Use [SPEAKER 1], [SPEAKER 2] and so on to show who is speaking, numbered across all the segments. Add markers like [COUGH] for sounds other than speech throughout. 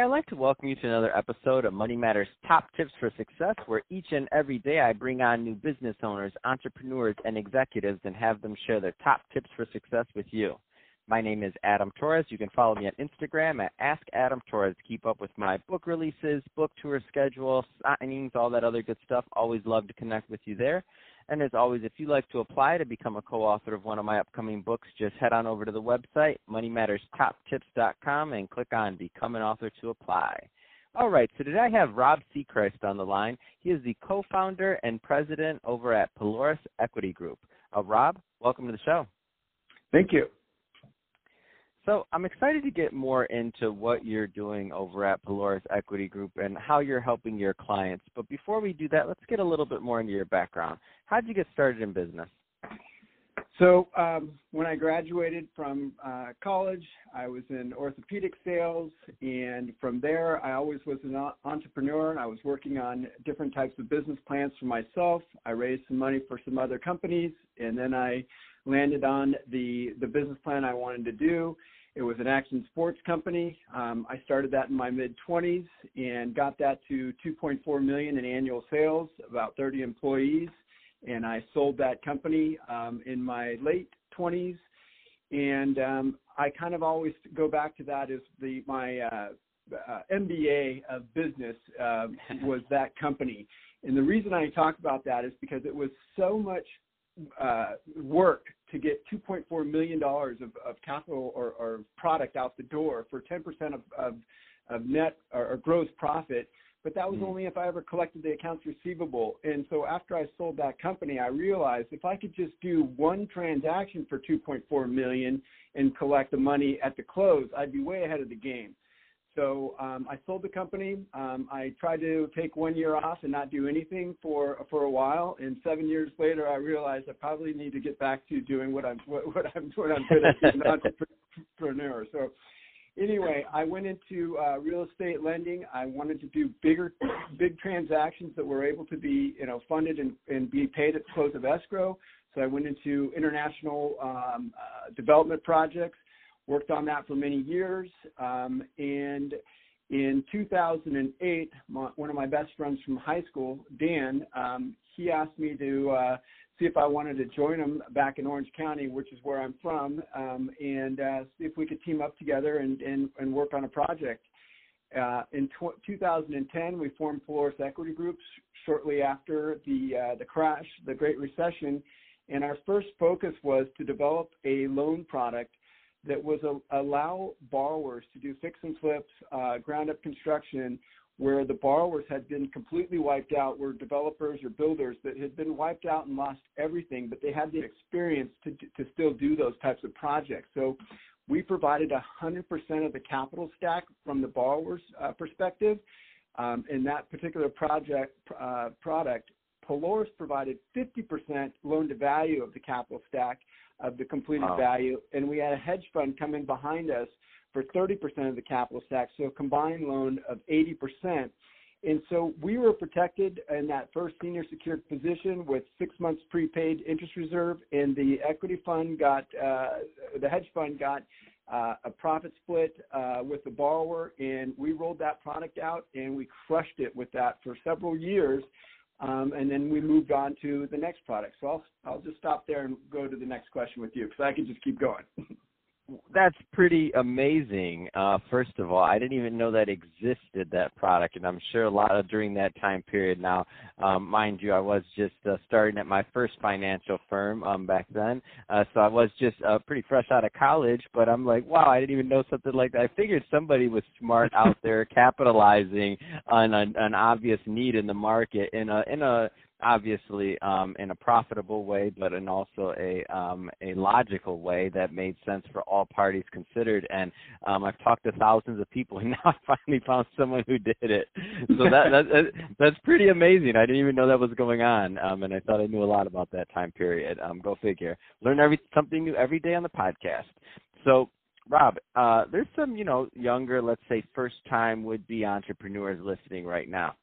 [SPEAKER 1] I'd like to welcome you to another episode of Money Matters Top Tips for Success, where each and every day I bring on new business owners, entrepreneurs, and executives and have them share their top tips for success with you. My name is Adam Torres. You can follow me on Instagram at Ask Adam Torres. Keep up with my book releases, book tour schedule, signings, all that other good stuff. Always love to connect with you there. And as always, if you'd like to apply to become a co-author of one of my upcoming books, just head on over to the website, moneymatterstoptips.com, and click on Become an Author to apply. All right, so today I have Rob Sechrist on the line. He is the co-founder and president over at Pelorus Equity Group. Uh, Rob, welcome to the show.
[SPEAKER 2] Thank you.
[SPEAKER 1] So I'm excited to get more into what you're doing over at Pelorus Equity Group and how you're helping your clients. But before we do that, let's get a little bit more into your background. How did you get started in business?
[SPEAKER 2] So um, when I graduated from uh, college, I was in orthopedic sales, and from there, I always was an entrepreneur. I was working on different types of business plans for myself. I raised some money for some other companies, and then I landed on the the business plan I wanted to do. It was an action sports company. Um, I started that in my mid 20s and got that to 2.4 million in annual sales, about 30 employees, and I sold that company um, in my late 20s. And um, I kind of always go back to that as the my uh, uh, MBA of business uh, [LAUGHS] was that company. And the reason I talk about that is because it was so much uh, work to get 2.4 million dollars of, of capital or, or, product out the door for 10% of, of, of net or, or, gross profit. But that was mm. only if I ever collected the accounts receivable. And so after I sold that company, I realized if I could just do one transaction for 2.4 million and collect the money at the close, I'd be way ahead of the game. So um, I sold the company. Um, I tried to take one year off and not do anything for for a while. And seven years later, I realized I probably need to get back to doing what I'm what, what I'm what I'm good at, an entrepreneur. So anyway, I went into uh, real estate lending. I wanted to do bigger, big transactions that were able to be, you know, funded and, and be paid at the close of escrow. So I went into international um, uh, development projects worked on that for many years. Um, and in 2008, my, one of my best friends from high school, Dan, um, he asked me to uh, see if I wanted to join him back in Orange County, which is where I'm from, um, and uh, see if we could team up together and, and, and work on a project. Uh, in tw- 2010, we formed Pelorus Equity Groups shortly after the uh, the crash, the Great Recession, and our first focus was to develop a loan product that was a, allow borrowers to do fix and flips, uh, ground up construction, where the borrowers had been completely wiped out, were developers or builders that had been wiped out and lost everything, but they had the experience to, to still do those types of projects. So we provided 100% of the capital stack from the borrower's uh, perspective. Um, in that particular project uh, product, Pelorus provided 50% loan to value of the capital stack of the completed wow. value, and we had a hedge fund come in behind us for 30% of the capital stack, so a combined loan of 80%. And so we were protected in that first senior secured position with six months prepaid interest reserve, and the equity fund got, uh, the hedge fund got uh, a profit split uh, with the borrower, and we rolled that product out and we crushed it with that for several years. Um, and then we moved on to the next product. So I'll I'll just stop there and go to the next question with you because I can just keep going. [LAUGHS]
[SPEAKER 1] that's pretty amazing. Uh, first of all, I didn't even know that existed that product, and I'm sure a lot of during that time period. Now, um, mind you, I was just uh, starting at my first financial firm um, back then, uh, so I was just uh, pretty fresh out of college. But I'm like, wow, I didn't even know something like that. I figured somebody was smart out there [LAUGHS] capitalizing on an, an obvious need in the market in a in a obviously um, in a profitable way, but in also a um, a logical way that made sense for all parties considered. And um, I've talked to thousands of people, and [LAUGHS] now I finally found someone who did it. So that, that that's pretty amazing. I didn't even know that was going on, um, and I thought I knew a lot about that time period. Um, go figure. Learn every something new every day on the podcast. So Rob, uh, there's some, you know, younger, let's say first time would be entrepreneurs listening right now.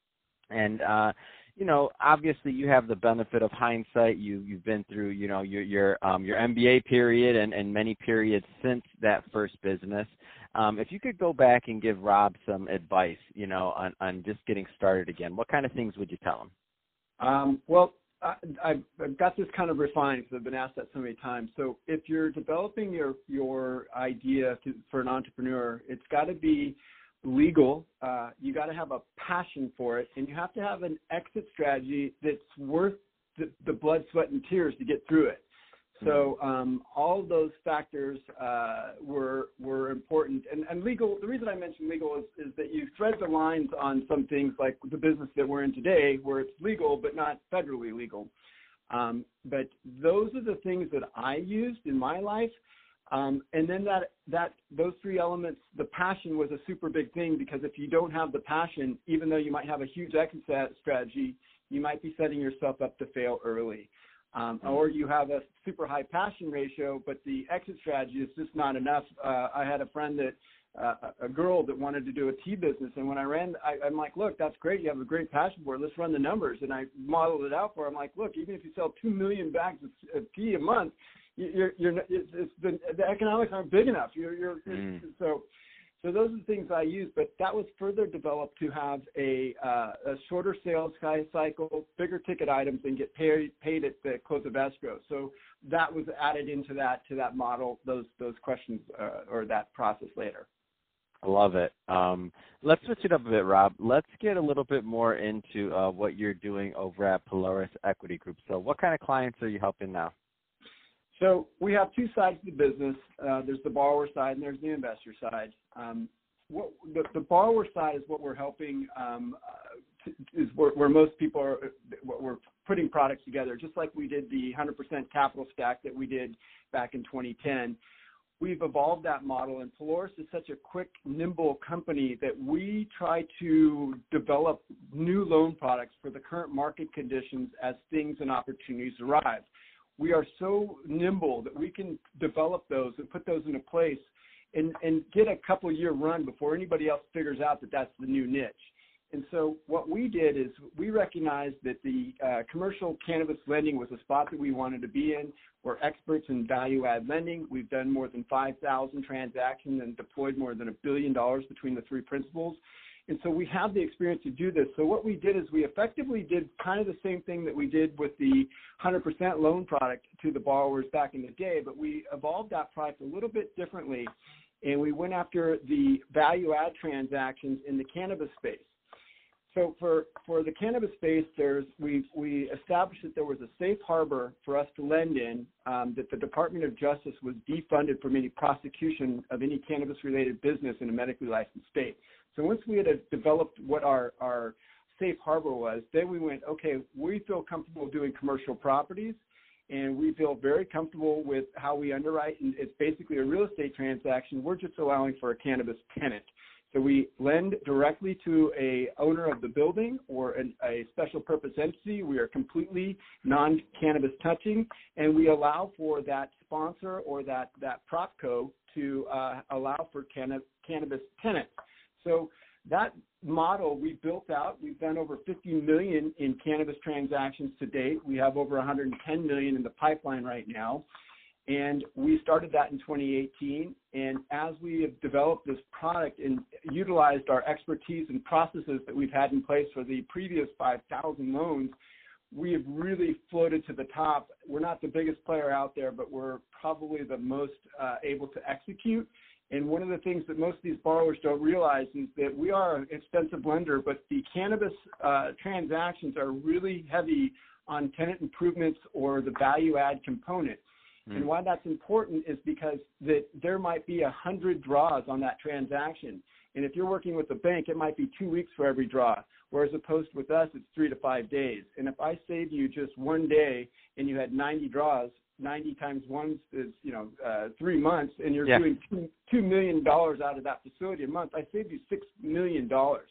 [SPEAKER 1] And uh, you know, obviously you have the benefit of hindsight. You you've been through, you know, your your um your MBA period and and many periods since that first business. Um, if you could go back and give Rob some advice, you know, on, on just getting started again, what kind of things would you tell him?
[SPEAKER 2] Um, well, I, I've got this kind of refined because I've been asked that so many times. So if you're developing your your idea to, for an entrepreneur, it's got to be legal. Uh, you got to have a passion for it, and you have to have an exit strategy that's worth the, the blood, sweat, and tears to get through it. So mm-hmm. um, all those factors uh, were were important, and, and legal. The reason I mentioned legal is, is that you thread the lines on some things like the business that we're in today, where it's legal but not federally legal. Um, but those are the things that I used in my life, um, and then that that those three elements, the passion was a super big thing because if you don't have the passion, even though you might have a huge exit strategy, you might be setting yourself up to fail early um, mm-hmm. or you have a super high passion ratio, but the exit strategy is just not enough. Uh, I had a friend that uh, a girl that wanted to do a tea business, and when I ran, I, I'm like, look, that's great. You have a great passion for it. Let's run the numbers, and I modeled it out for her. I'm like, look, even if you sell two million bags of, of tea a month, you're, you're, it's, it's the, the economics aren't big enough. You're, you're, mm. so so those are the things I use, but that was further developed to have a, uh, a shorter sales cycle, bigger ticket items, and get paid, paid at the close of escrow. So that was added into that to that model, those those questions uh, or that process later.
[SPEAKER 1] I love it. Um, let's switch it up a bit, Rob. Let's get a little bit more into uh, what you're doing over at Pelorus Equity Group. So, what kind of clients are you helping now?
[SPEAKER 2] So we have two sides of the business. Uh, there's the borrower side and there's the investor side. Um, what, the, the, borrower side is what we're helping, um, uh, to, is where, where, most people are, we're putting products together, just like we did the 100% capital stack that we did back in 2010. We've evolved that model, and Pelorus is such a quick, nimble company that we try to develop new loan products for the current market conditions as things and opportunities arrive we are so nimble that we can develop those and put those into place and, and get a couple year run before anybody else figures out that that's the new niche. And so what we did is we recognized that the uh, commercial cannabis lending was a spot that we wanted to be in. We're experts in value add lending. We've done more than 5,000 transactions and deployed more than a billion dollars between the three principals. And so we have the experience to do this. So what we did is we effectively did kind of the same thing that we did with the 100% loan product to the borrowers back in the day, but we evolved that product a little bit differently. And we went after the value add transactions in the cannabis space. So for, for the cannabis space, there's we we established that there was a safe harbor for us to lend in. Um, that the Department of Justice was defunded from any prosecution of any cannabis-related business in a medically licensed state. So once we had developed what our, our safe harbor was, then we went, okay, we feel comfortable doing commercial properties and we feel very comfortable with how we underwrite. And it's basically a real estate transaction. We're just allowing for a cannabis tenant. So we lend directly to a owner of the building or an, a special purpose entity. We are completely non-cannabis touching, and we allow for that sponsor or that that propco to uh, allow for canna- cannabis tenants. So that model we built out. We've done over 50 million in cannabis transactions to date. We have over 110 million in the pipeline right now. And we started that in 2018. And as we have developed this product and utilized our expertise and processes that we've had in place for the previous 5,000 loans, we have really floated to the top. We're not the biggest player out there, but we're probably the most uh, able to execute. And one of the things that most of these borrowers don't realize is that we are an expensive lender, but the cannabis uh, transactions are really heavy on tenant improvements or the value add component. Mm. And why that's important is because that there might be a hundred draws on that transaction. And if you're working with a bank, it might be two weeks for every draw. Whereas opposed with us, it's three to five days. And if I save you just one day and you had 90 draws, 90 times one is you know uh, three months, and you're yeah. doing two, two million dollars out of that facility a month. I saved you six million dollars.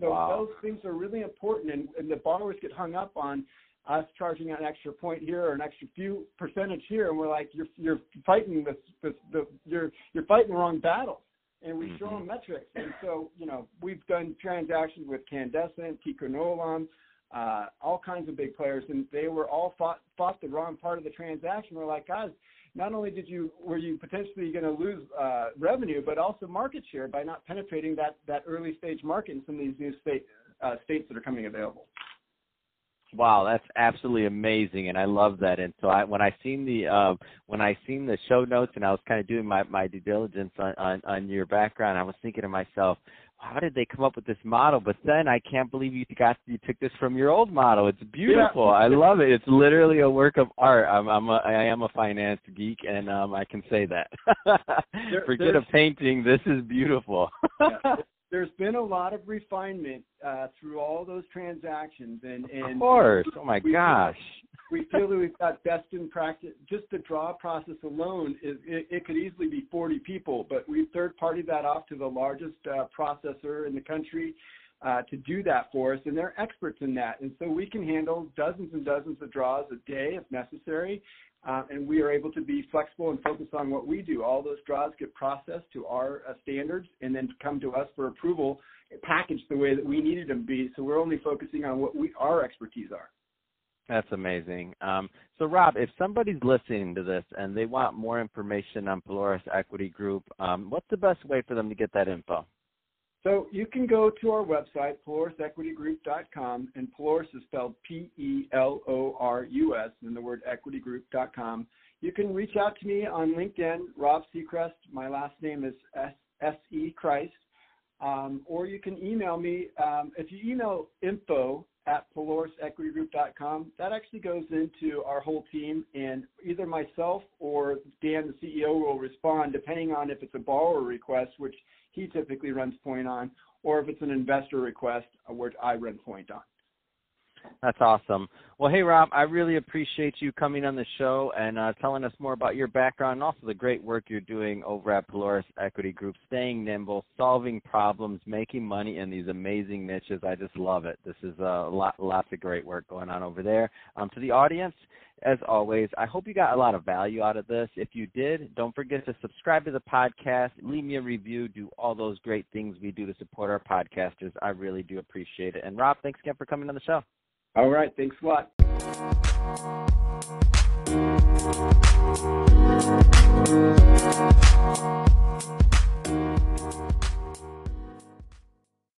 [SPEAKER 2] So wow. those things are really important, and, and the borrowers get hung up on us charging an extra point here or an extra few percentage here, and we're like, you're you're fighting this, this the you're you're fighting the wrong battle. And we mm-hmm. show them metrics, and so you know we've done transactions with Candescent, Tico Nolan, uh, all kinds of big players, and they were all fought fought the wrong part of the transaction. We're like, guys, not only did you were you potentially going to lose uh, revenue, but also market share by not penetrating that that early stage market in some of these new state uh, states that are coming available.
[SPEAKER 1] Wow, that's absolutely amazing, and I love that. And so, I, when I seen the uh, when I seen the show notes, and I was kind of doing my my due diligence on, on on your background, I was thinking to myself, how did they come up with this model? But then I can't believe you got you took this from your old model. It's beautiful. Yeah. I love it. It's literally a work of art. I'm I'm a I am a finance geek, and um I can say that. [LAUGHS] there, Forget a painting. This is beautiful.
[SPEAKER 2] yeah there's been a lot of refinement uh, through all those transactions, and and
[SPEAKER 1] of course, oh my
[SPEAKER 2] we
[SPEAKER 1] gosh,
[SPEAKER 2] feel, we feel that we've got best in practice. Just the draw process alone is it, it could easily be 40 people, but we third party that off to the largest uh, processor in the country. Uh, to do that for us, and they're experts in that. And so we can handle dozens and dozens of draws a day if necessary, uh, and we are able to be flexible and focus on what we do. All those draws get processed to our uh, standards and then come to us for approval, packaged the way that we needed them to be. So we're only focusing on what we our expertise are.
[SPEAKER 1] That's amazing. Um, so, Rob, if somebody's listening to this and they want more information on Pelorus Equity Group, um, what's the best way for them to get that info?
[SPEAKER 2] So you can go to our website, pelorusequitygroup.com, and Pelorus is spelled P-E-L-O-R-U-S, and the word equitygroup.com. You can reach out to me on LinkedIn, Rob Sechrist. My last name is S-E Christ. Um, or you can email me. Um, if you email info at pelorusequitygroup.com, that actually goes into our whole team, and either myself or Dan, the CEO, will respond depending on if it's a borrower request, which – he typically runs point on, or if it's an investor request, uh, which I run point on.
[SPEAKER 1] That's awesome. Well, hey, Rob, I really appreciate you coming on the show and uh, telling us more about your background and also the great work you're doing over at Pelorus Equity Group, staying nimble, solving problems, making money in these amazing niches. I just love it. This is a uh, lot, lots of great work going on over there. Um, to the audience, as always, I hope you got a lot of value out of this. If you did, don't forget to subscribe to the podcast, leave me a review, do all those great things we do to support our podcasters. I really do appreciate it. And Rob, thanks again for coming on the show.
[SPEAKER 2] All right. Thanks a lot.